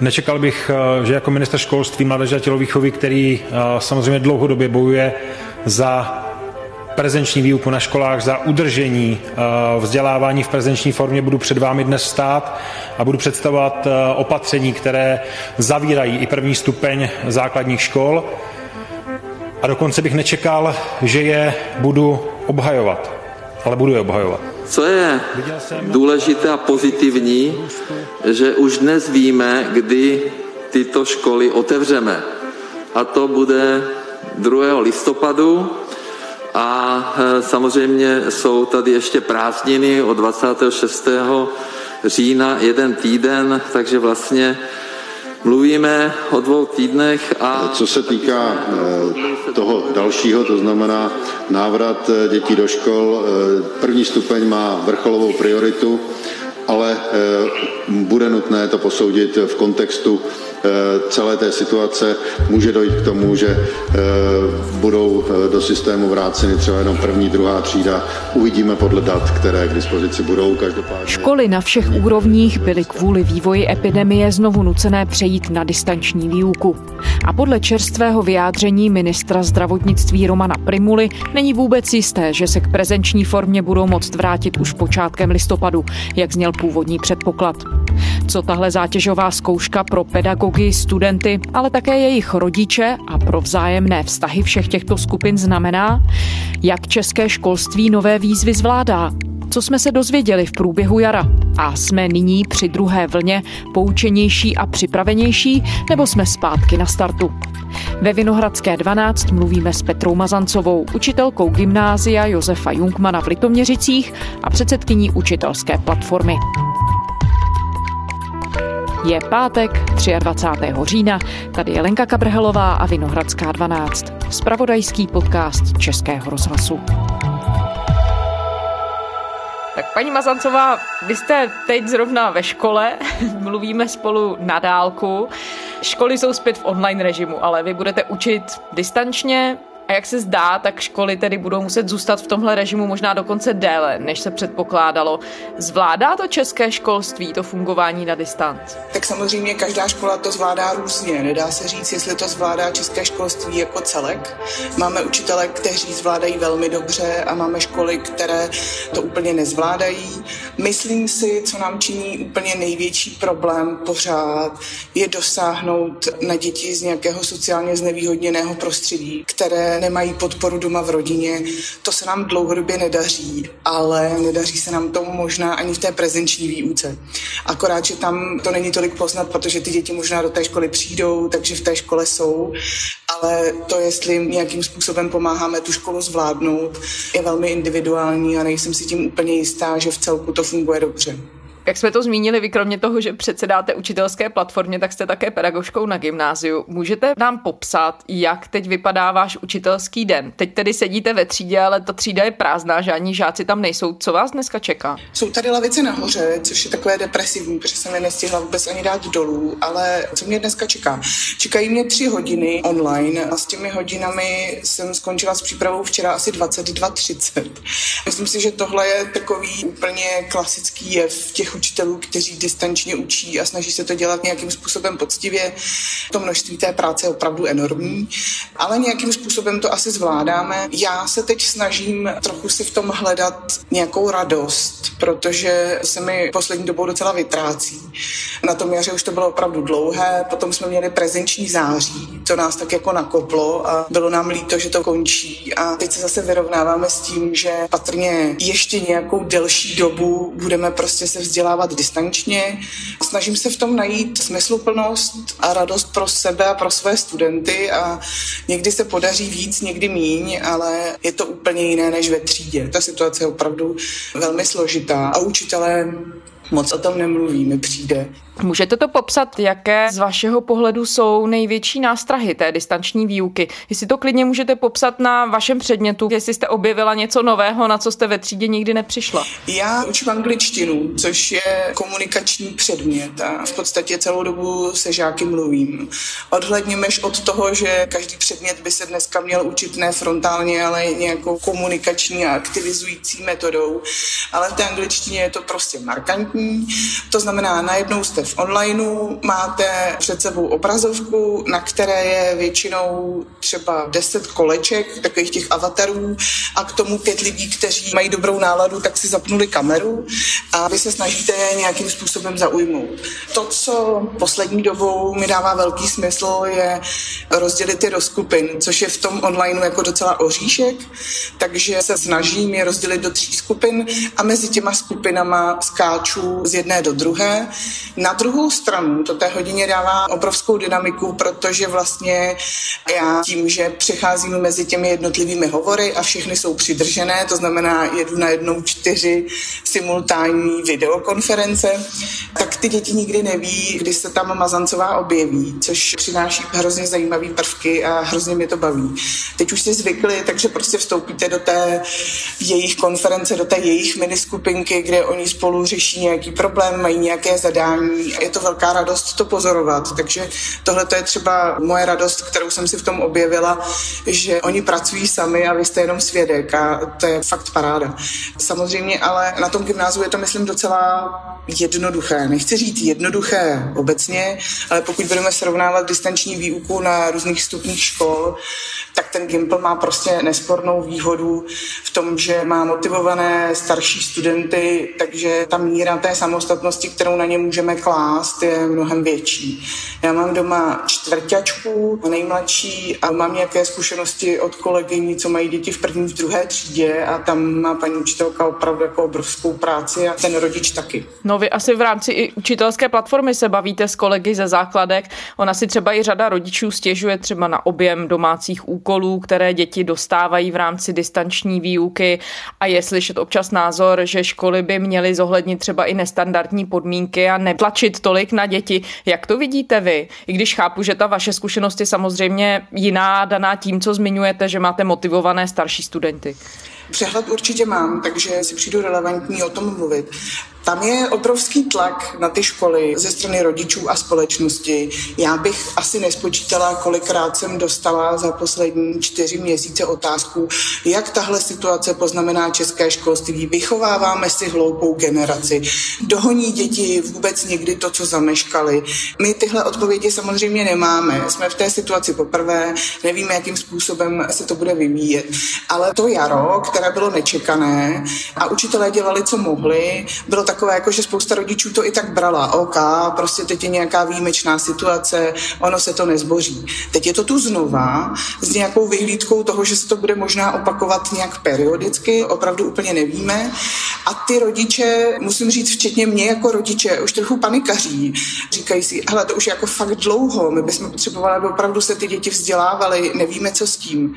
Nečekal bych, že jako minister školství, mládeže a tělovýchovy, který samozřejmě dlouhodobě bojuje za prezenční výuku na školách, za udržení vzdělávání v prezenční formě budu před vámi dnes stát a budu představovat opatření, které zavírají i první stupeň základních škol. A dokonce bych nečekal, že je budu obhajovat, ale budu je obhajovat. Co je důležité a pozitivní, že už dnes víme, kdy tyto školy otevřeme. A to bude 2. listopadu a e, samozřejmě jsou tady ještě prázdniny od 26. října jeden týden, takže vlastně Mluvíme o dvou týdnech a... Co se týká eh, toho dalšího, to znamená návrat eh, dětí do škol, eh, první stupeň má vrcholovou prioritu, ale bude nutné to posoudit v kontextu Eh, celé té situace může dojít k tomu, že eh, budou eh, do systému vráceny třeba jenom první, druhá třída. Uvidíme podle dat, které k dispozici budou. Každopádně. Školy na všech úrovních byly kvůli vývoji epidemie znovu nucené přejít na distanční výuku. A podle čerstvého vyjádření ministra zdravotnictví Romana Primuly není vůbec jisté, že se k prezenční formě budou moct vrátit už počátkem listopadu, jak zněl původní předpoklad. Co tahle zátěžová zkouška pro pedagogy, studenty, ale také jejich rodiče a pro vzájemné vztahy všech těchto skupin znamená? Jak české školství nové výzvy zvládá? Co jsme se dozvěděli v průběhu jara? A jsme nyní při druhé vlně poučenější a připravenější, nebo jsme zpátky na startu? Ve Vinohradské 12 mluvíme s Petrou Mazancovou, učitelkou gymnázia Josefa Jungmana v Litoměřicích a předsedkyní učitelské platformy. Je pátek 23. října, tady je Lenka Kabrhelová a Vinohradská 12, spravodajský podcast Českého rozhlasu. Tak paní Mazancová, vy jste teď zrovna ve škole, mluvíme spolu na dálku. Školy jsou zpět v online režimu, ale vy budete učit distančně, a jak se zdá, tak školy tedy budou muset zůstat v tomhle režimu možná dokonce déle, než se předpokládalo. Zvládá to české školství, to fungování na distanc? Tak samozřejmě každá škola to zvládá různě. Nedá se říct, jestli to zvládá české školství jako celek. Máme učitele, kteří zvládají velmi dobře a máme školy, které to úplně nezvládají. Myslím si, co nám činí úplně největší problém pořád, je dosáhnout na děti z nějakého sociálně znevýhodněného prostředí, které nemají podporu doma v rodině. To se nám dlouhodobě nedaří, ale nedaří se nám to možná ani v té prezenční výuce. Akorát, že tam to není tolik poznat, protože ty děti možná do té školy přijdou, takže v té škole jsou, ale to, jestli nějakým způsobem pomáháme tu školu zvládnout, je velmi individuální a nejsem si tím úplně jistá, že v celku to funguje dobře. Jak jsme to zmínili, vy kromě toho, že předsedáte učitelské platformě, tak jste také pedagoškou na gymnáziu. Můžete nám popsat, jak teď vypadá váš učitelský den? Teď tedy sedíte ve třídě, ale ta třída je prázdná, žádní žáci tam nejsou. Co vás dneska čeká? Jsou tady lavice nahoře, což je takové depresivní, protože jsem je nestihla vůbec ani dát dolů, ale co mě dneska čeká? Čekají mě tři hodiny online a s těmi hodinami jsem skončila s přípravou včera asi 22.30. Myslím si, že tohle je takový úplně klasický jev těch učitelů, kteří distančně učí a snaží se to dělat nějakým způsobem poctivě. To množství té práce je opravdu enormní, ale nějakým způsobem to asi zvládáme. Já se teď snažím trochu si v tom hledat nějakou radost, protože se mi poslední dobou docela vytrácí. Na tom jaře už to bylo opravdu dlouhé, potom jsme měli prezenční září, to nás tak jako nakoplo a bylo nám líto, že to končí a teď se zase vyrovnáváme s tím, že patrně ještě nějakou delší dobu budeme prostě se vzdělávat vzdělávat distančně. Snažím se v tom najít smysluplnost a radost pro sebe a pro své studenty a někdy se podaří víc, někdy míň, ale je to úplně jiné než ve třídě. Ta situace je opravdu velmi složitá a učitelé moc o tom nemluví, mi přijde. Můžete to popsat, jaké z vašeho pohledu jsou největší nástrahy té distanční výuky? Jestli to klidně můžete popsat na vašem předmětu, jestli jste objevila něco nového, na co jste ve třídě nikdy nepřišla. Já učím angličtinu, což je komunikační předmět a v podstatě celou dobu se žáky mluvím. Odhledněmeš od toho, že každý předmět by se dneska měl učit ne frontálně, ale nějakou komunikační a aktivizující metodou. Ale v té angličtině je to prostě markantní relevantní. To znamená, najednou jste v onlineu, máte před sebou obrazovku, na které je většinou třeba 10 koleček, takových těch avatarů a k tomu pět lidí, kteří mají dobrou náladu, tak si zapnuli kameru a vy se snažíte je nějakým způsobem zaujmout. To, co poslední dobou mi dává velký smysl, je rozdělit je do skupin, což je v tom onlineu jako docela oříšek, takže se snažím je rozdělit do tří skupin a mezi těma skupinama skáču z jedné do druhé. Na druhou stranu to té hodině dává obrovskou dynamiku, protože vlastně já tím, že přecházím mezi těmi jednotlivými hovory a všechny jsou přidržené, to znamená jedu na jednou čtyři simultánní videokonference, tak ty děti nikdy neví, kdy se tam Mazancová objeví, což přináší hrozně zajímavé prvky a hrozně mě to baví. Teď už si zvykli, takže prostě vstoupíte do té jejich konference, do té jejich miniskupinky, kde oni spolu řeší nějaký problém, mají nějaké zadání. Je to velká radost to pozorovat, takže tohle je třeba moje radost, kterou jsem si v tom objevila, že oni pracují sami a vy jste jenom svědek a to je fakt paráda. Samozřejmě ale na tom gymnáziu je to, myslím, docela jednoduché. Nechci říct jednoduché obecně, ale pokud budeme srovnávat distanční výuku na různých stupních škol, tak ten Gimple má prostě nespornou výhodu v tom, že má motivované starší studenty, takže ta míra té samostatnosti, kterou na ně můžeme klást, je mnohem větší. Já mám doma čtvrťačku, nejmladší a mám nějaké zkušenosti od kolegyní, co mají děti v první, v druhé třídě a tam má paní učitelka opravdu jako obrovskou práci a ten rodič taky. No vy asi v rámci i učitelské platformy se bavíte s kolegy ze základek. Ona si třeba i řada rodičů stěžuje třeba na objem domácích úkolů, které děti dostávají v rámci distanční výuky a je slyšet občas názor, že školy by měly zohlednit třeba i nestandardní podmínky a netlačit tolik na děti. Jak to vidíte vy? I když chápu, že ta vaše zkušenost je samozřejmě jiná, daná tím, co zmiňujete, že máte motivované starší studenty. Přehled určitě mám, takže si přijdu relevantní o tom mluvit. Tam je obrovský tlak na ty školy ze strany rodičů a společnosti. Já bych asi nespočítala, kolikrát jsem dostala za poslední čtyři měsíce otázku, jak tahle situace poznamená české školství. Vychováváme si hloupou generaci. Dohoní děti vůbec někdy to, co zameškali. My tyhle odpovědi samozřejmě nemáme. Jsme v té situaci poprvé, nevíme, jakým způsobem se to bude vyvíjet. Ale to jaro, které bylo nečekané a učitelé dělali, co mohli, bylo tak takové, jako že spousta rodičů to i tak brala. OK, prostě teď je nějaká výjimečná situace, ono se to nezboří. Teď je to tu znova s nějakou vyhlídkou toho, že se to bude možná opakovat nějak periodicky, opravdu úplně nevíme. A ty rodiče, musím říct, včetně mě jako rodiče, už trochu panikaří. Říkají si, hele, to už je jako fakt dlouho, my bychom potřebovali, aby opravdu se ty děti vzdělávaly, nevíme, co s tím.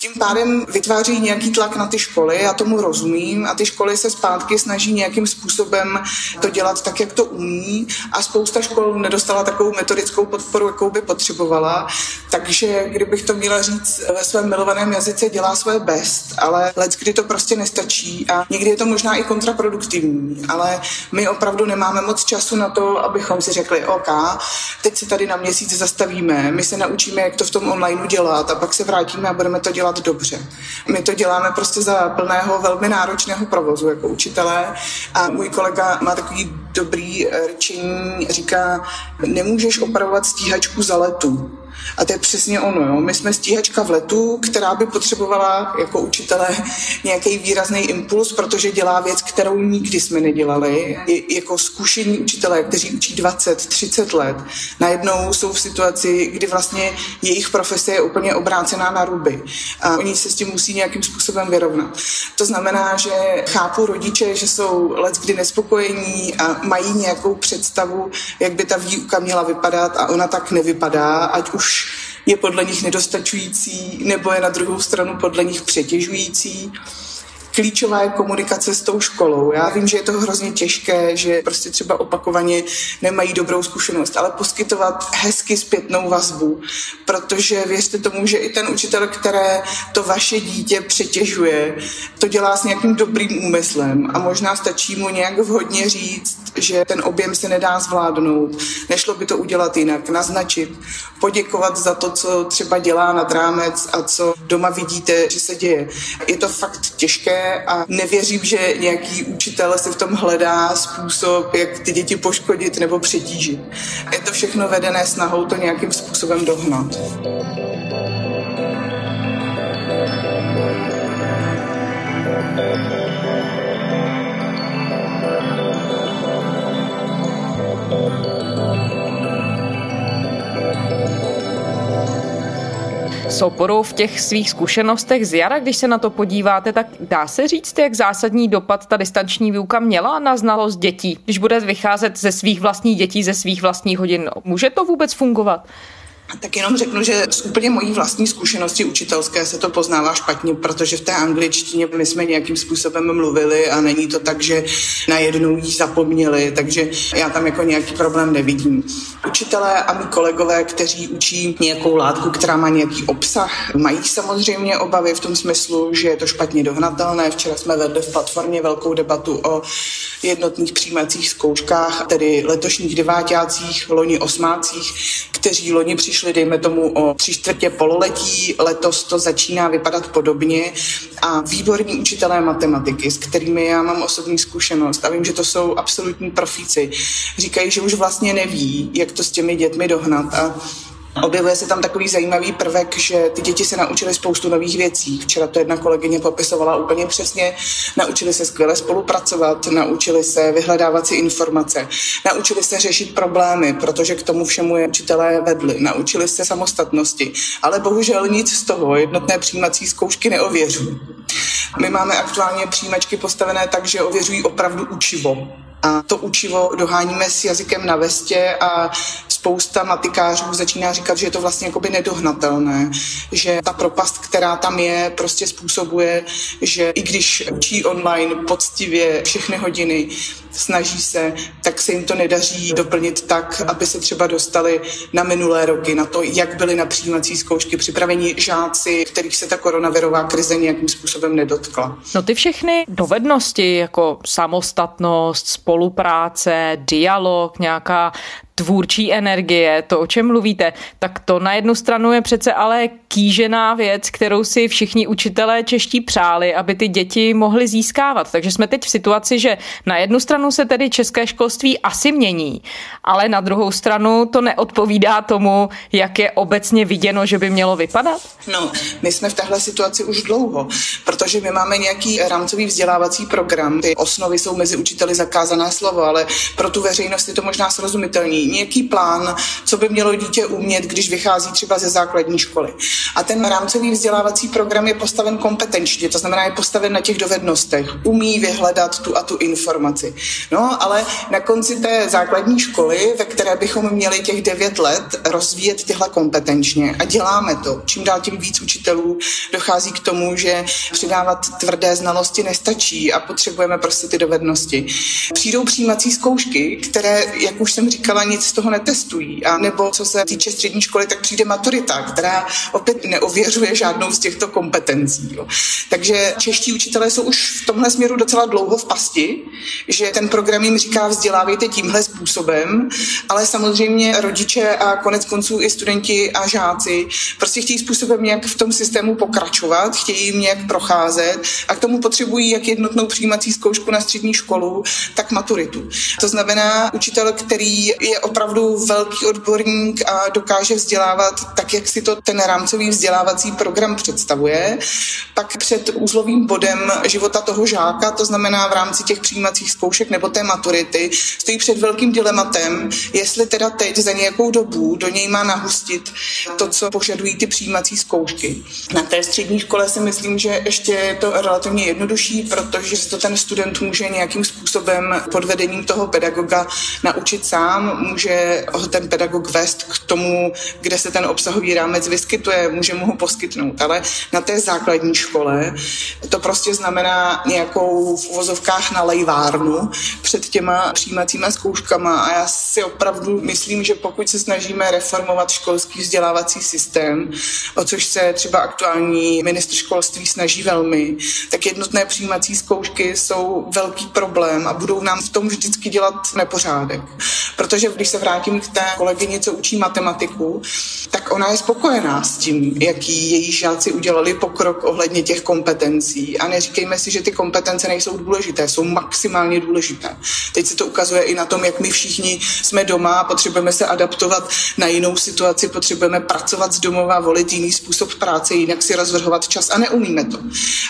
Tím pádem vytváří nějaký tlak na ty školy, já tomu rozumím, a ty školy se zpátky snaží nějakým způsobem to dělat tak, jak to umí a spousta škol nedostala takovou metodickou podporu, jakou by potřebovala. Takže kdybych to měla říct ve svém milovaném jazyce, dělá své best, ale let, kdy to prostě nestačí a někdy je to možná i kontraproduktivní, ale my opravdu nemáme moc času na to, abychom si řekli, OK, teď se tady na měsíc zastavíme, my se naučíme, jak to v tom online dělat a pak se vrátíme a budeme to dělat dobře. My to děláme prostě za plného, velmi náročného provozu jako učitelé. A můj kolega má takový dobrý eh, rčení, říká, nemůžeš opravovat stíhačku za letu. A to je přesně ono. Jo. My jsme stíhačka v letu, která by potřebovala jako učitele nějaký výrazný impuls, protože dělá věc, kterou nikdy jsme nedělali. I jako zkušení učitelé, kteří učí 20, 30 let, najednou jsou v situaci, kdy vlastně jejich profese je úplně obrácená na ruby. A oni se s tím musí nějakým způsobem vyrovnat. To znamená, že chápu rodiče, že jsou let kdy nespokojení a mají nějakou představu, jak by ta výuka měla vypadat a ona tak nevypadá, ať už je podle nich nedostačující nebo je na druhou stranu podle nich přetěžující klíčová je komunikace s tou školou. Já vím, že je to hrozně těžké, že prostě třeba opakovaně nemají dobrou zkušenost, ale poskytovat hezky zpětnou vazbu, protože věřte tomu, že i ten učitel, které to vaše dítě přetěžuje, to dělá s nějakým dobrým úmyslem a možná stačí mu nějak vhodně říct, že ten objem se nedá zvládnout, nešlo by to udělat jinak, naznačit, poděkovat za to, co třeba dělá nad rámec a co doma vidíte, že se děje. Je to fakt těžké, a nevěřím, že nějaký učitel si v tom hledá způsob, jak ty děti poškodit nebo přetížit. Je to všechno vedené snahou to nějakým způsobem dohnat. S oporou v těch svých zkušenostech z jara, když se na to podíváte, tak dá se říct, jak zásadní dopad ta distanční výuka měla na znalost dětí, když bude vycházet ze svých vlastních dětí, ze svých vlastních hodin. Může to vůbec fungovat? Tak jenom řeknu, že z úplně mojí vlastní zkušenosti učitelské se to poznává špatně, protože v té angličtině my jsme nějakým způsobem mluvili a není to tak, že najednou jí zapomněli, takže já tam jako nějaký problém nevidím. Učitelé a mý kolegové, kteří učí nějakou látku, která má nějaký obsah, mají samozřejmě obavy v tom smyslu, že je to špatně dohnatelné. Včera jsme vedli v platformě velkou debatu o jednotných přijímacích zkouškách, tedy letošních devátácích, loni osmácích, kteří loni přišli dejme tomu, o tři čtvrtě pololetí. Letos to začíná vypadat podobně a výborní učitelé matematiky, s kterými já mám osobní zkušenost a vím, že to jsou absolutní profíci, říkají, že už vlastně neví, jak to s těmi dětmi dohnat a Objevuje se tam takový zajímavý prvek, že ty děti se naučily spoustu nových věcí. Včera to jedna kolegyně popisovala úplně přesně. Naučili se skvěle spolupracovat, naučili se vyhledávat si informace, naučili se řešit problémy, protože k tomu všemu je učitelé vedli. Naučili se samostatnosti, ale bohužel nic z toho jednotné přijímací zkoušky neověřují. My máme aktuálně přijímačky postavené tak, že ověřují opravdu učivo. A to učivo doháníme s jazykem na vestě a spousta matikářů začíná říkat, že je to vlastně jakoby nedohnatelné, že ta propast, která tam je, prostě způsobuje, že i když učí online poctivě všechny hodiny, snaží se, tak se jim to nedaří doplnit tak, aby se třeba dostali na minulé roky, na to, jak byly na přijímací zkoušky připraveni žáci, kterých se ta koronavirová krize nějakým způsobem nedotkla. No ty všechny dovednosti, jako samostatnost, spolupráce, dialog, nějaká tvůrčí energie, to, o čem mluvíte, tak to na jednu stranu je přece ale kýžená věc, kterou si všichni učitelé čeští přáli, aby ty děti mohly získávat. Takže jsme teď v situaci, že na jednu stranu se tedy české školství asi mění, ale na druhou stranu to neodpovídá tomu, jak je obecně viděno, že by mělo vypadat? No, my jsme v téhle situaci už dlouho, protože my máme nějaký rámcový vzdělávací program. Ty osnovy jsou mezi učiteli zakázané slovo, ale pro tu veřejnost je to možná srozumitelný nějaký plán, co by mělo dítě umět, když vychází třeba ze základní školy. A ten rámcový vzdělávací program je postaven kompetenčně, to znamená, je postaven na těch dovednostech. Umí vyhledat tu a tu informaci. No, ale na konci té základní školy, ve které bychom měli těch devět let rozvíjet tyhle kompetenčně a děláme to. Čím dál tím víc učitelů dochází k tomu, že přidávat tvrdé znalosti nestačí a potřebujeme prostě ty dovednosti. Přijdou přijímací zkoušky, které, jak už jsem říkala, nic z toho netestují. A nebo co se týče střední školy, tak přijde maturita, která opět neověřuje žádnou z těchto kompetencí. Jo. Takže čeští učitelé jsou už v tomhle směru docela dlouho v pasti, že ten program jim říká vzdělávejte tímhle způsobem, ale samozřejmě rodiče a konec konců i studenti a žáci prostě chtějí způsobem nějak v tom systému pokračovat, chtějí jim nějak procházet a k tomu potřebují jak jednotnou přijímací zkoušku na střední školu, tak maturitu. To znamená, učitel, který je opravdu velký odborník a dokáže vzdělávat tak, jak si to ten rámcový vzdělávací program představuje. Pak před úzlovým bodem života toho žáka, to znamená v rámci těch přijímacích zkoušek nebo té maturity, stojí před velkým dilematem, jestli teda teď za nějakou dobu do něj má nahustit to, co požadují ty přijímací zkoušky. Na té střední škole si myslím, že ještě je to relativně jednodušší, protože to ten student může nějakým způsobem pod vedením toho pedagoga naučit sám, může ten pedagog vést k tomu, kde se ten obsahový rámec vyskytuje, může mu ho poskytnout. Ale na té základní škole to prostě znamená nějakou v uvozovkách nalejvárnu před těma přijímacíma zkouškama a já si opravdu myslím, že pokud se snažíme reformovat školský vzdělávací systém, o což se třeba aktuální ministr školství snaží velmi, tak jednotné přijímací zkoušky jsou velký problém a budou nám v tom vždycky dělat nepořádek. Protože v když se vrátím k té kolegyni, co učí matematiku, tak ona je spokojená s tím, jaký její žáci udělali pokrok ohledně těch kompetencí. A neříkejme si, že ty kompetence nejsou důležité, jsou maximálně důležité. Teď se to ukazuje i na tom, jak my všichni jsme doma potřebujeme se adaptovat na jinou situaci, potřebujeme pracovat z domova, volit jiný způsob práce, jinak si rozvrhovat čas a neumíme to.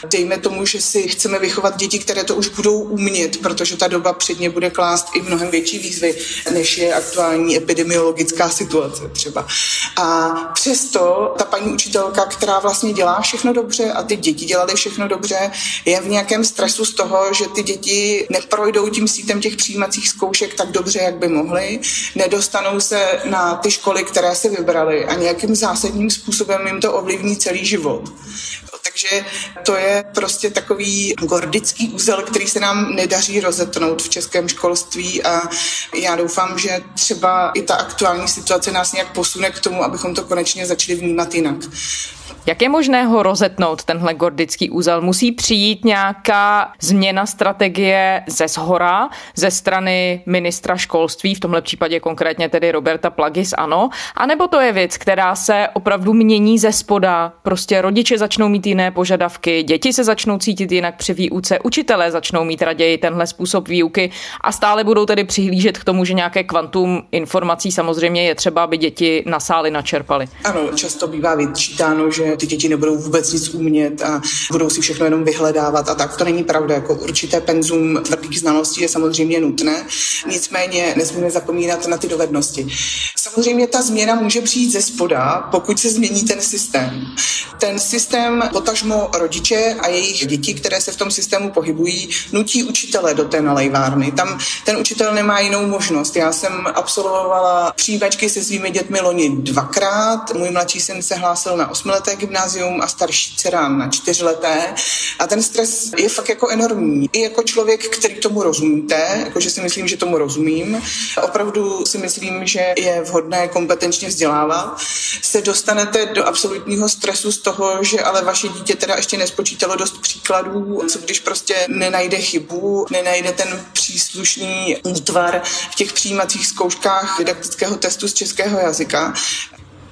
Dejme tomu, že si chceme vychovat děti, které to už budou umět, protože ta doba před ně bude klást i mnohem větší výzvy, než je aktuální epidemiologická situace třeba. A přesto ta paní učitelka, která vlastně dělá všechno dobře a ty děti dělaly všechno dobře, je v nějakém stresu z toho, že ty děti neprojdou tím sítem těch přijímacích zkoušek tak dobře, jak by mohly, nedostanou se na ty školy, které se vybrali a nějakým zásadním způsobem jim to ovlivní celý život. Takže to je prostě takový gordický úzel, který se nám nedaří rozetnout v českém školství a já doufám, že třeba i ta aktuální situace nás nějak posune k tomu, abychom to konečně začali vnímat jinak. Jak je možné ho rozetnout, tenhle gordický úzel? Musí přijít nějaká změna strategie ze zhora, ze strany ministra školství, v tomhle případě konkrétně tedy Roberta Plagis, ano? A nebo to je věc, která se opravdu mění ze spoda? Prostě rodiče začnou mít jiné požadavky, děti se začnou cítit jinak při výuce, učitelé začnou mít raději tenhle způsob výuky a stále budou tedy přihlížet k tomu, že nějaké kvantum informací samozřejmě je třeba, aby děti na sály načerpali. Ano, často bývá vyčítáno, že ty děti nebudou vůbec nic umět a budou si všechno jenom vyhledávat a tak. To není pravda. Jako určité penzum tvrdých znalostí je samozřejmě nutné, nicméně nesmíme zapomínat na ty dovednosti. Samozřejmě ta změna může přijít ze spoda, pokud se změní ten systém. Ten systém, potažmo rodiče a jejich děti, které se v tom systému pohybují, nutí učitele do té nalejvárny. Tam ten učitel nemá jinou možnost. Já jsem absolvovala přijímačky se svými dětmi loni dvakrát. Můj mladší syn se hlásil na osmileté gymnázium a starší dcera na čtyřleté. A ten stres je fakt jako enormní. I jako člověk, který tomu rozumíte, jakože si myslím, že tomu rozumím, opravdu si myslím, že je vhodné kompetenčně vzdělávat, se dostanete do absolutního stresu z toho, že ale vaše dítě teda ještě nespočítalo dost příkladů, co když prostě nenajde chybu, nenajde ten příslušný útvar v těch přijímacích zkouškách didaktického testu z českého jazyka,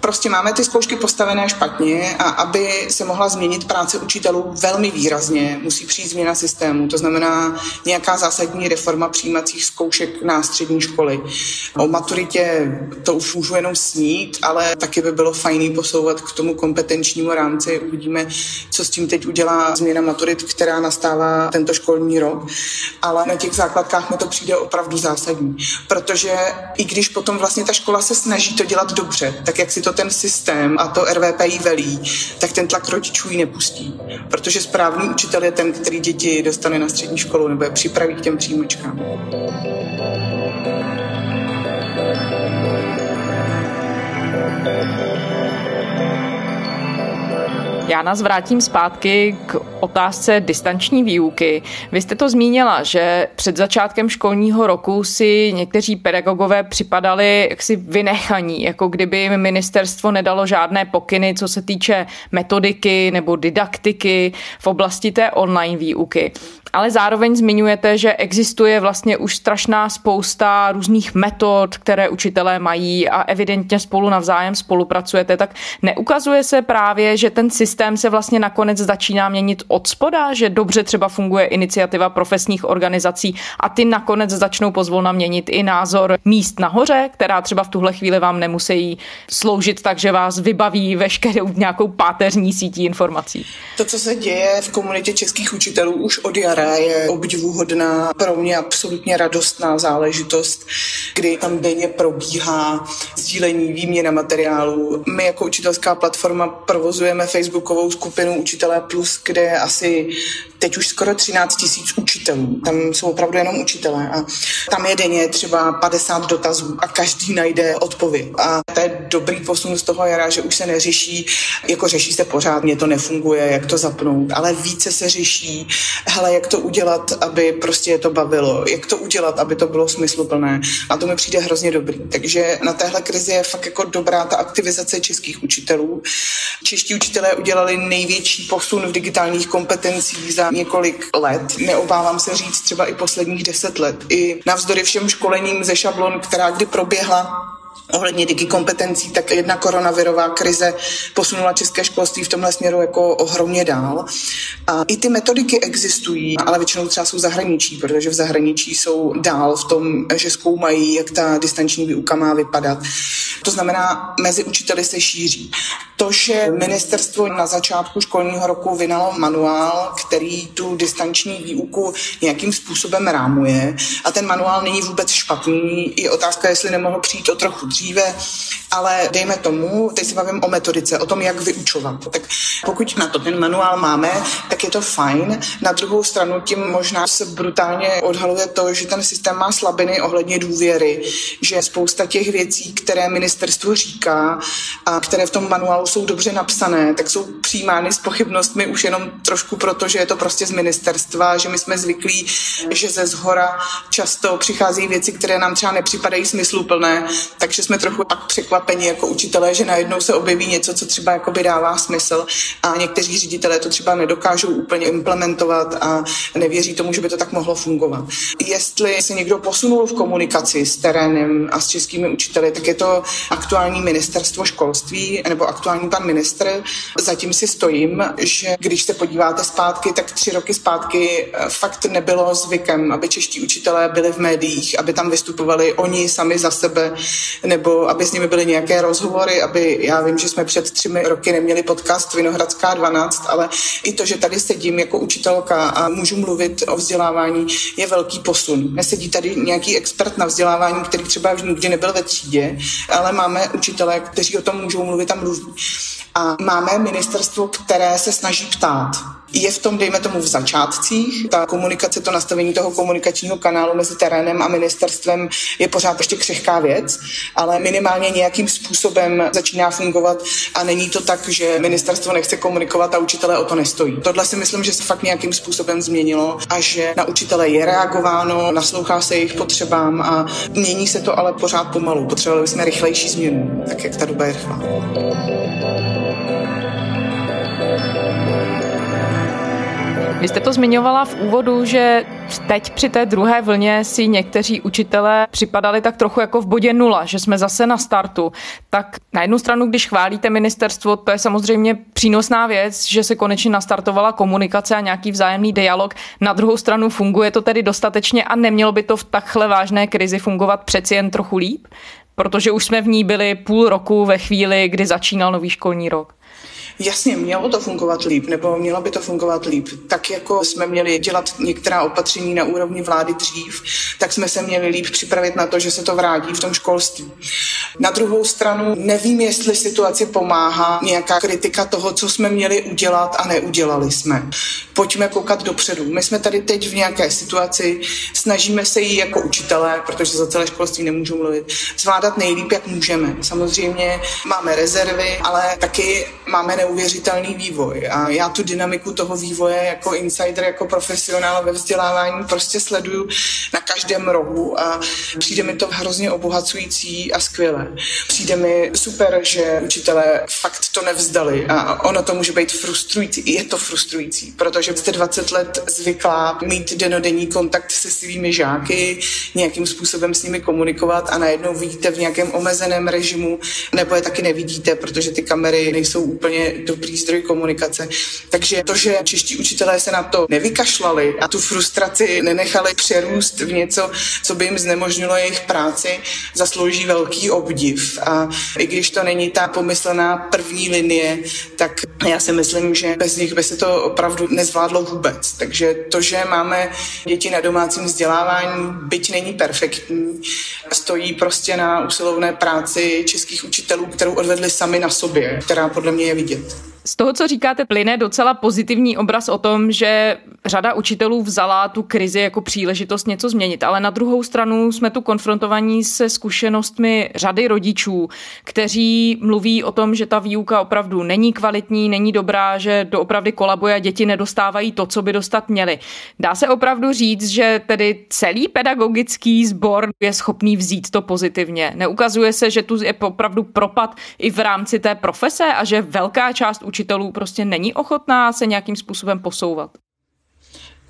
prostě máme ty zkoušky postavené špatně a aby se mohla změnit práce učitelů velmi výrazně, musí přijít změna systému. To znamená nějaká zásadní reforma přijímacích zkoušek na střední školy. O maturitě to už můžu jenom snít, ale taky by bylo fajný posouvat k tomu kompetenčnímu rámci. Uvidíme, co s tím teď udělá změna maturit, která nastává tento školní rok. Ale na těch základkách mi to přijde opravdu zásadní, protože i když potom vlastně ta škola se snaží to dělat dobře, tak jak si to ten systém a to RVP jí velí, tak ten tlak rodičů ji nepustí. Protože správný učitel je ten, který děti dostane na střední školu nebo je připraví k těm přijímačkám. Já nás vrátím zpátky k otázce distanční výuky. Vy jste to zmínila, že před začátkem školního roku si někteří pedagogové připadali jaksi vynechaní, jako kdyby jim ministerstvo nedalo žádné pokyny, co se týče metodiky nebo didaktiky v oblasti té online výuky ale zároveň zmiňujete, že existuje vlastně už strašná spousta různých metod, které učitelé mají a evidentně spolu navzájem spolupracujete, tak neukazuje se právě, že ten systém se vlastně nakonec začíná měnit od spoda, že dobře třeba funguje iniciativa profesních organizací a ty nakonec začnou pozvolna měnit i názor míst nahoře, která třeba v tuhle chvíli vám nemusí sloužit tak, že vás vybaví veškerou nějakou páteřní sítí informací. To, co se děje v komunitě českých učitelů už od jara, je obdivuhodná, pro mě absolutně radostná záležitost, kdy tam denně probíhá sdílení, výměna materiálů. My jako učitelská platforma provozujeme facebookovou skupinu Učitelé Plus, kde je asi teď už skoro 13 tisíc učitelů. Tam jsou opravdu jenom učitelé a tam je denně třeba 50 dotazů a každý najde odpověď. A to je dobrý posun z toho jara, že už se neřeší, jako řeší se pořád, mě to nefunguje, jak to zapnout, ale více se řeší, hele, jak to udělat, aby prostě je to bavilo, jak to udělat, aby to bylo smysluplné. A to mi přijde hrozně dobrý. Takže na téhle krizi je fakt jako dobrá ta aktivizace českých učitelů. Čeští učitelé udělali udělali největší posun v digitálních kompetencích za několik let. Neobávám se říct třeba i posledních deset let. I navzdory všem školením ze šablon, která kdy proběhla, ohledně digi kompetencí, tak jedna koronavirová krize posunula české školství v tomhle směru jako ohromně dál. A i ty metodiky existují, ale většinou třeba jsou zahraničí, protože v zahraničí jsou dál v tom, že zkoumají, jak ta distanční výuka má vypadat. To znamená, mezi učiteli se šíří. To, že ministerstvo na začátku školního roku vynalo manuál, který tu distanční výuku nějakým způsobem rámuje a ten manuál není vůbec špatný, je otázka, jestli nemohl přijít o trochu dříve, ale dejme tomu, teď si bavím o metodice, o tom, jak vyučovat. Tak pokud na to ten manuál máme, tak je to fajn. Na druhou stranu tím možná se brutálně odhaluje to, že ten systém má slabiny ohledně důvěry, že spousta těch věcí, které ministerstvo říká a které v tom manuálu jsou dobře napsané, tak jsou přijímány s pochybnostmi už jenom trošku proto, že je to prostě z ministerstva, že my jsme zvyklí, že ze zhora často přichází věci, které nám třeba nepřipadají smysluplné, takže jsme trochu pak překvapení jako učitelé, že najednou se objeví něco, co třeba jakoby dává smysl a někteří ředitelé to třeba nedokážou úplně implementovat a nevěří tomu, že by to tak mohlo fungovat. Jestli se někdo posunul v komunikaci s terénem a s českými učiteli, tak je to aktuální ministerstvo školství nebo aktuální pan ministr. Zatím si stojím, že když se podíváte zpátky, tak tři roky zpátky eh, fakt nebylo zvykem, aby čeští učitelé byli v médiích, aby tam vystupovali oni sami za sebe, nebo aby s nimi byly nějaké rozhovory, aby já vím, že jsme před třemi roky neměli podcast Vinohradská 12, ale i to, že tady sedím jako učitelka a můžu mluvit o vzdělávání, je velký posun. Nesedí tady nějaký expert na vzdělávání, který třeba už nikdy nebyl ve třídě, ale máme učitele, kteří o tom můžou mluvit a mluví. A máme ministerstvo, které se snaží ptát. Je v tom, dejme tomu, v začátcích. Ta komunikace, to nastavení toho komunikačního kanálu mezi terénem a ministerstvem je pořád ještě křehká věc, ale minimálně nějakým způsobem začíná fungovat a není to tak, že ministerstvo nechce komunikovat a učitelé o to nestojí. Tohle si myslím, že se fakt nějakým způsobem změnilo a že na učitele je reagováno, naslouchá se jejich potřebám a mění se to ale pořád pomalu. Potřebovali jsme rychlejší změnu, tak jak ta doba je rychlá. Vy jste to zmiňovala v úvodu, že teď při té druhé vlně si někteří učitelé připadali tak trochu jako v bodě nula, že jsme zase na startu. Tak na jednu stranu, když chválíte ministerstvo, to je samozřejmě přínosná věc, že se konečně nastartovala komunikace a nějaký vzájemný dialog. Na druhou stranu funguje to tedy dostatečně a nemělo by to v takhle vážné krizi fungovat přeci jen trochu líp? Protože už jsme v ní byli půl roku ve chvíli, kdy začínal nový školní rok. Jasně, mělo to fungovat líp, nebo mělo by to fungovat líp. Tak jako jsme měli dělat některá opatření na úrovni vlády dřív, tak jsme se měli líp připravit na to, že se to vrátí v tom školství. Na druhou stranu nevím, jestli situaci pomáhá nějaká kritika toho, co jsme měli udělat a neudělali jsme. Pojďme koukat dopředu. My jsme tady teď v nějaké situaci, snažíme se ji jako učitelé, protože za celé školství nemůžu mluvit, zvládat nejlíp, jak můžeme. Samozřejmě máme rezervy, ale taky máme neuvěřitelný vývoj. A já tu dynamiku toho vývoje jako insider, jako profesionál ve vzdělávání prostě sleduju na každém rohu a přijde mi to hrozně obohacující a skvělé. Přijde mi super, že učitelé fakt to nevzdali a ono to může být frustrující. Je to frustrující, protože jste 20 let zvyklá mít denodenní kontakt se svými žáky, nějakým způsobem s nimi komunikovat a najednou vidíte v nějakém omezeném režimu, nebo je taky nevidíte, protože ty kamery nejsou úplně dobrý zdroj komunikace. Takže to, že čeští učitelé se na to nevykašlali a tu frustraci nenechali přerůst v něco, co by jim znemožnilo jejich práci, zaslouží velký obdiv. A i když to není ta pomyslená první linie, tak já si myslím, že bez nich by se to opravdu nezvládlo vůbec. Takže to, že máme děti na domácím vzdělávání, byť není perfektní, stojí prostě na usilovné práci českých učitelů, kterou odvedli sami na sobě, která podle mě je vidět. Street. Z toho, co říkáte, plyne docela pozitivní obraz o tom, že řada učitelů vzala tu krizi jako příležitost něco změnit, ale na druhou stranu jsme tu konfrontovaní se zkušenostmi řady rodičů, kteří mluví o tom, že ta výuka opravdu není kvalitní, není dobrá, že doopravdy kolabuje a děti nedostávají to, co by dostat měli. Dá se opravdu říct, že tedy celý pedagogický sbor je schopný vzít to pozitivně. Neukazuje se, že tu je opravdu propad i v rámci té profese a že velká část učitelů prostě není ochotná se nějakým způsobem posouvat?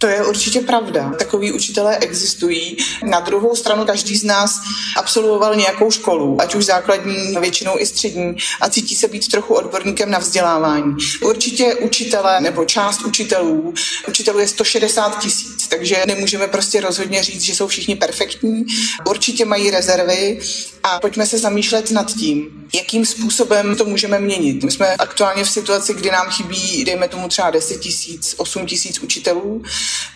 To je určitě pravda. Takový učitelé existují. Na druhou stranu každý z nás absolvoval nějakou školu, ať už základní, většinou i střední, a cítí se být trochu odborníkem na vzdělávání. Určitě učitelé nebo část učitelů, učitelů je 160 tisíc, takže nemůžeme prostě rozhodně říct, že jsou všichni perfektní. Určitě mají rezervy a pojďme se zamýšlet nad tím, jakým způsobem to můžeme měnit. My jsme aktuálně v situaci, kdy nám chybí, dejme tomu třeba 10 tisíc, 8 tisíc učitelů.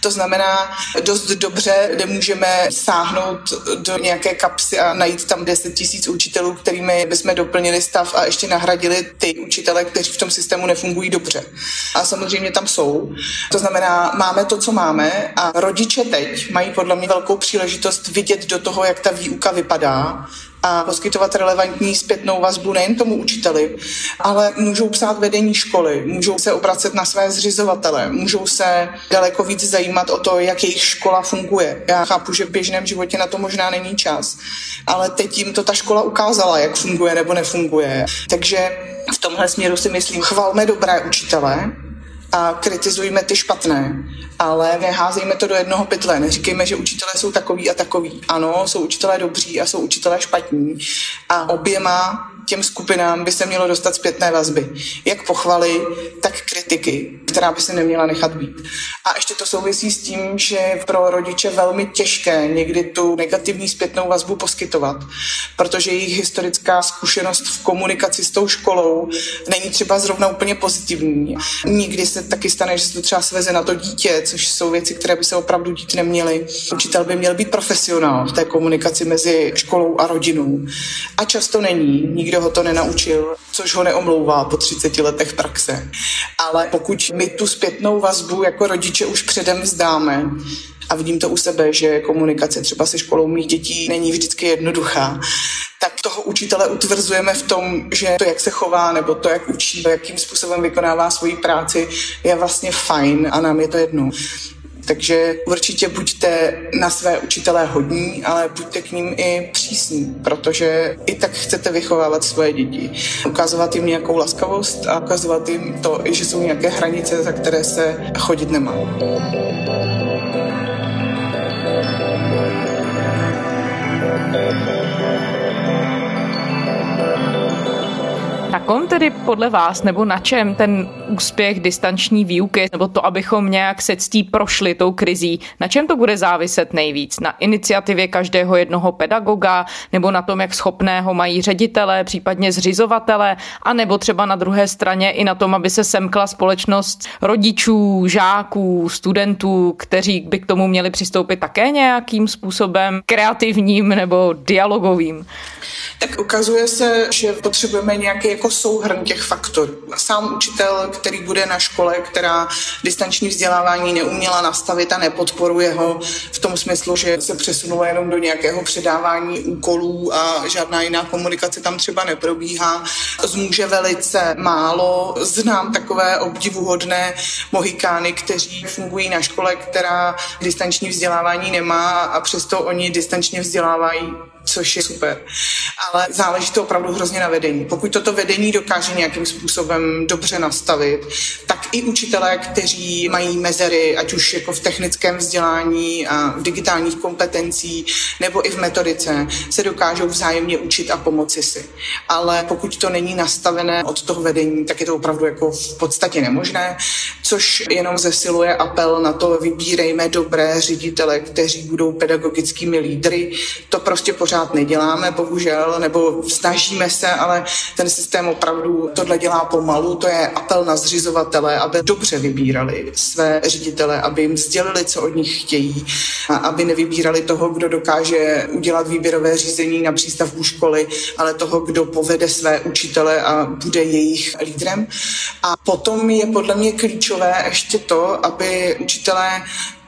To znamená dost dobře, kde můžeme sáhnout do nějaké kapsy a najít tam 10 tisíc učitelů, kterými bychom doplnili stav a ještě nahradili ty učitele, kteří v tom systému nefungují dobře. A samozřejmě tam jsou. To znamená, máme to, co máme a rodiče teď mají podle mě velkou příležitost vidět do toho, jak ta výuka vypadá a poskytovat relevantní zpětnou vazbu nejen tomu učiteli, ale můžou psát vedení školy, můžou se obracet na své zřizovatele, můžou se daleko víc zajímat o to, jak jejich škola funguje. Já chápu, že v běžném životě na to možná není čas, ale teď jim to ta škola ukázala, jak funguje nebo nefunguje. Takže v tomhle směru si myslím, chvalme dobré učitele, a kritizujme ty špatné, ale neházejme to do jednoho pytle. Neříkejme, že učitelé jsou takový a takový. Ano, jsou učitelé dobří a jsou učitelé špatní. A oběma těm skupinám by se mělo dostat zpětné vazby. Jak pochvaly, tak kritiky, která by se neměla nechat být. A ještě to souvisí s tím, že pro rodiče velmi těžké někdy tu negativní zpětnou vazbu poskytovat, protože jejich historická zkušenost v komunikaci s tou školou není třeba zrovna úplně pozitivní. Nikdy se taky stane, že se to třeba sveze na to dítě, což jsou věci, které by se opravdu dít neměly. Učitel by měl být profesionál v té komunikaci mezi školou a rodinou. A často není. Nikdo ho to nenaučil, což ho neomlouvá po 30 letech praxe. Ale pokud my tu zpětnou vazbu jako rodiče už předem vzdáme, a vidím to u sebe, že komunikace třeba se školou mých dětí není vždycky jednoduchá, tak toho učitele utvrzujeme v tom, že to, jak se chová, nebo to, jak učí, jakým způsobem vykonává svoji práci, je vlastně fajn a nám je to jedno. Takže určitě buďte na své učitelé hodní, ale buďte k ním i přísní, protože i tak chcete vychovávat svoje děti. Ukazovat jim nějakou laskavost a ukazovat jim to, že jsou nějaké hranice, za které se chodit nemá. Na kom tedy podle vás, nebo na čem ten úspěch distanční výuky, nebo to, abychom nějak se ctí prošli tou krizí, na čem to bude záviset nejvíc? Na iniciativě každého jednoho pedagoga, nebo na tom, jak schopného mají ředitele, případně zřizovatele, a nebo třeba na druhé straně i na tom, aby se semkla společnost rodičů, žáků, studentů, kteří by k tomu měli přistoupit také nějakým způsobem kreativním nebo dialogovým? Tak ukazuje se, že potřebujeme nějaký jako souhrn těch faktorů. Sám učitel, který bude na škole, která distanční vzdělávání neuměla nastavit a nepodporuje ho v tom smyslu, že se přesunula jenom do nějakého předávání úkolů a žádná jiná komunikace tam třeba neprobíhá, zmůže velice málo. Znám takové obdivuhodné mohikány, kteří fungují na škole, která distanční vzdělávání nemá a přesto oni distančně vzdělávají což je super. Ale záleží to opravdu hrozně na vedení. Pokud toto vedení dokáže nějakým způsobem dobře nastavit, tak i učitelé, kteří mají mezery, ať už jako v technickém vzdělání a v digitálních kompetencí nebo i v metodice, se dokážou vzájemně učit a pomoci si. Ale pokud to není nastavené od toho vedení, tak je to opravdu jako v podstatě nemožné, což jenom zesiluje apel na to, vybírejme dobré ředitele, kteří budou pedagogickými lídry. To prostě pořád neděláme, bohužel, nebo snažíme se, ale ten systém opravdu tohle dělá pomalu. To je apel na zřizovatele, aby dobře vybírali své ředitele, aby jim sdělili, co od nich chtějí a aby nevybírali toho, kdo dokáže udělat výběrové řízení na přístavbu školy, ale toho, kdo povede své učitele a bude jejich lídrem. A potom je podle mě klíčové ještě to, aby učitelé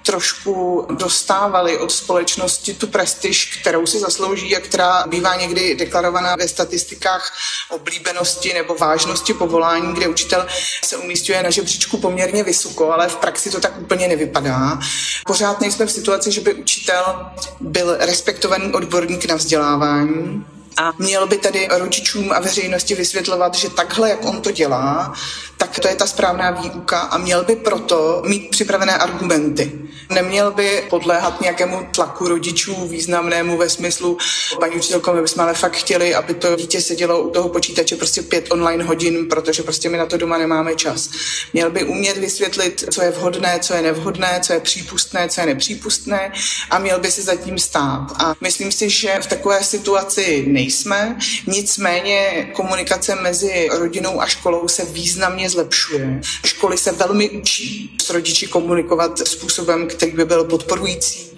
trošku dostávali od společnosti tu prestiž, kterou si zaslouží a která bývá někdy deklarovaná ve statistikách oblíbenosti nebo vážnosti povolání, kde učitel se umístuje na žebříčku poměrně vysoko, ale v praxi to tak úplně nevypadá. Pořád nejsme v situaci, že by učitel byl respektovaný odborník na vzdělávání, A měl by tady rodičům a veřejnosti vysvětlovat, že takhle, jak on to dělá, tak to je ta správná výuka a měl by proto mít připravené argumenty. Neměl by podléhat nějakému tlaku rodičů významnému ve smyslu, paní učitelko, my bychom ale fakt chtěli, aby to dítě sedělo u toho počítače prostě pět online hodin, protože prostě my na to doma nemáme čas. Měl by umět vysvětlit, co je vhodné, co je nevhodné, co je přípustné, co je nepřípustné a měl by si zatím stát. A myslím si, že v takové situaci nejsme, nicméně komunikace mezi rodinou a školou se významně zlepšuje. Školy se velmi učí s rodiči komunikovat způsobem, který by byl podporující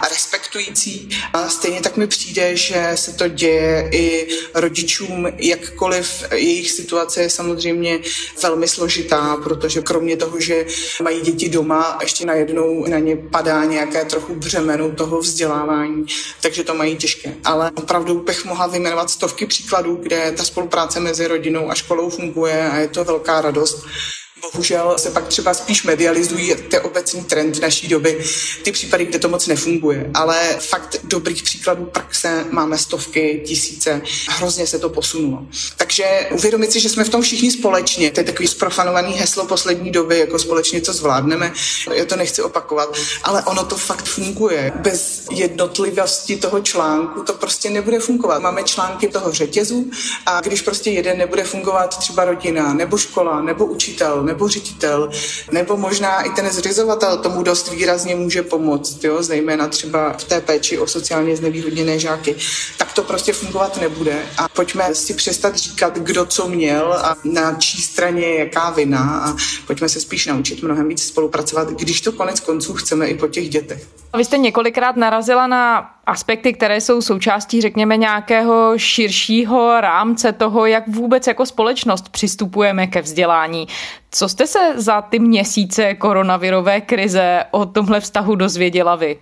a respektující. A stejně tak mi přijde, že se to děje i rodičům, jakkoliv jejich situace je samozřejmě velmi složitá, protože kromě toho, že mají děti doma, ještě najednou na ně padá nějaké trochu břemeno toho vzdělávání, takže to mají těžké. Ale opravdu bych mohla vyjmenovat stovky příkladů, kde ta spolupráce mezi rodinou a školou funguje a je to velká radost. Bohužel se pak třeba spíš medializují, je obecný trend naší doby, ty případy, kde to moc nefunguje. Ale fakt dobrých příkladů praxe máme stovky, tisíce, hrozně se to posunulo. Takže uvědomit si, že jsme v tom všichni společně, to je takový sprofanovaný heslo poslední doby, jako společně to zvládneme, já to nechci opakovat, ale ono to fakt funguje. Bez jednotlivosti toho článku to prostě nebude fungovat. Máme články toho řetězu a když prostě jeden nebude fungovat, třeba rodina, nebo škola, nebo učitel, nebo ředitel, nebo možná i ten zřizovatel tomu dost výrazně může pomoct, jo, zejména třeba v té péči o sociálně znevýhodněné žáky, tak to prostě fungovat nebude. A pojďme si přestat říkat, kdo co měl a na čí straně je jaká vina a pojďme se spíš naučit mnohem víc spolupracovat, když to konec konců chceme i po těch dětech. Vy jste několikrát narazila na aspekty, které jsou součástí, řekněme, nějakého širšího rámce toho, jak vůbec jako společnost přistupujeme ke vzdělání. Co jste se za ty měsíce koronavirové krize o tomhle vztahu dozvěděla vy?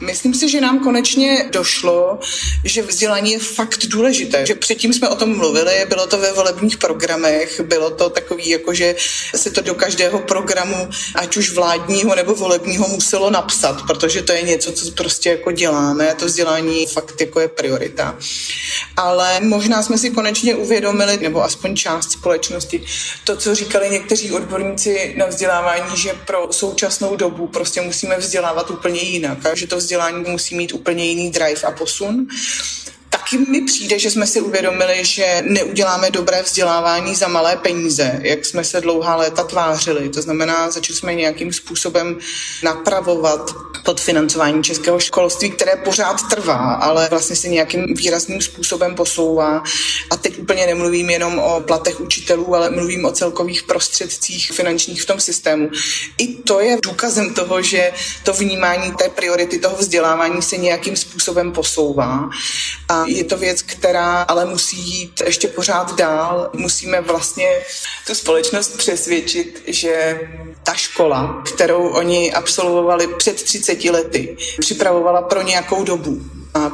Myslím si, že nám konečně došlo, že vzdělání je fakt důležité. Že předtím jsme o tom mluvili, bylo to ve volebních programech, bylo to takový, jako že se to do každého programu, ať už vládního nebo volebního, muselo napsat, protože to je něco, co prostě jako děláme a to vzdělání fakt jako je priorita. Ale možná jsme si konečně uvědomili, nebo aspoň část společnosti, to, co říkali někteří odborníci na vzdělávání, že pro současnou dobu prostě musíme vzdělávat úplně jinak a že to vzdělání musí mít úplně jiný drive a posun. Taky mi přijde, že jsme si uvědomili, že neuděláme dobré vzdělávání za malé peníze, jak jsme se dlouhá léta tvářili. To znamená, začali jsme nějakým způsobem napravovat podfinancování českého školství, které pořád trvá, ale vlastně se nějakým výrazným způsobem posouvá. A teď úplně nemluvím jenom o platech učitelů, ale mluvím o celkových prostředcích finančních v tom systému. I to je důkazem toho, že to vnímání té priority toho vzdělávání se nějakým způsobem posouvá. A je to věc, která ale musí jít ještě pořád dál. Musíme vlastně tu společnost přesvědčit, že ta škola, kterou oni absolvovali před 30 lety, připravovala pro nějakou dobu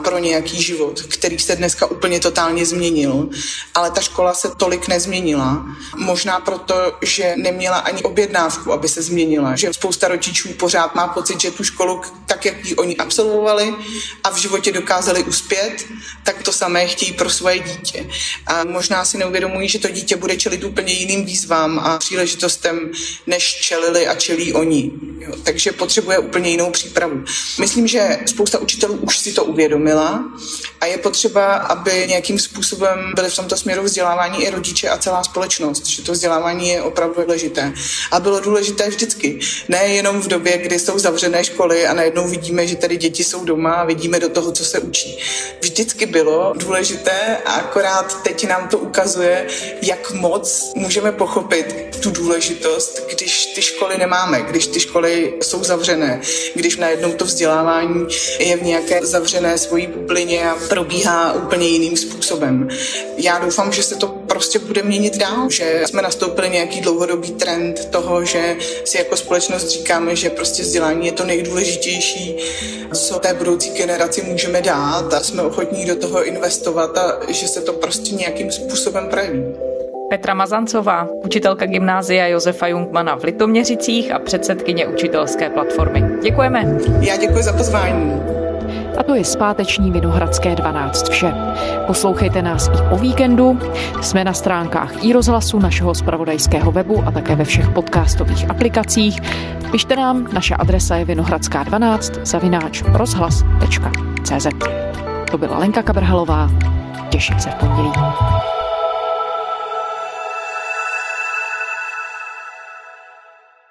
pro nějaký život, který se dneska úplně totálně změnil, ale ta škola se tolik nezměnila. Možná proto, že neměla ani objednávku, aby se změnila. Že spousta rodičů pořád má pocit, že tu školu, tak jak ji oni absolvovali a v životě dokázali uspět, tak to samé chtějí pro svoje dítě. A možná si neuvědomují, že to dítě bude čelit úplně jiným výzvám a příležitostem, než čelili a čelí oni. Jo, takže potřebuje úplně jinou přípravu. Myslím, že spousta učitelů už si to uvědomí uvědomila a je potřeba, aby nějakým způsobem byly v tomto směru vzdělávání i rodiče a celá společnost, že to vzdělávání je opravdu důležité. A bylo důležité vždycky, ne jenom v době, kdy jsou zavřené školy a najednou vidíme, že tady děti jsou doma a vidíme do toho, co se učí. Vždycky bylo důležité a akorát teď nám to ukazuje, jak moc můžeme pochopit tu důležitost, když ty školy nemáme, když ty školy jsou zavřené, když najednou to vzdělávání je v nějaké zavřené svojí bublině a probíhá úplně jiným způsobem. Já doufám, že se to prostě bude měnit dál, že jsme nastoupili nějaký dlouhodobý trend toho, že si jako společnost říkáme, že prostě vzdělání je to nejdůležitější, co té budoucí generaci můžeme dát a jsme ochotní do toho investovat a že se to prostě nějakým způsobem projeví. Petra Mazancová, učitelka gymnázia Josefa Jungmana v Litoměřicích a předsedkyně učitelské platformy. Děkujeme. Já děkuji za pozvání. A to je zpáteční Vinohradské 12 vše. Poslouchejte nás i o víkendu. Jsme na stránkách i rozhlasu našeho spravodajského webu a také ve všech podcastových aplikacích. Pište nám, naše adresa je vinohradská12 zavináč rozhlas.cz. To byla Lenka Kabrhalová. Těším se v pondělí.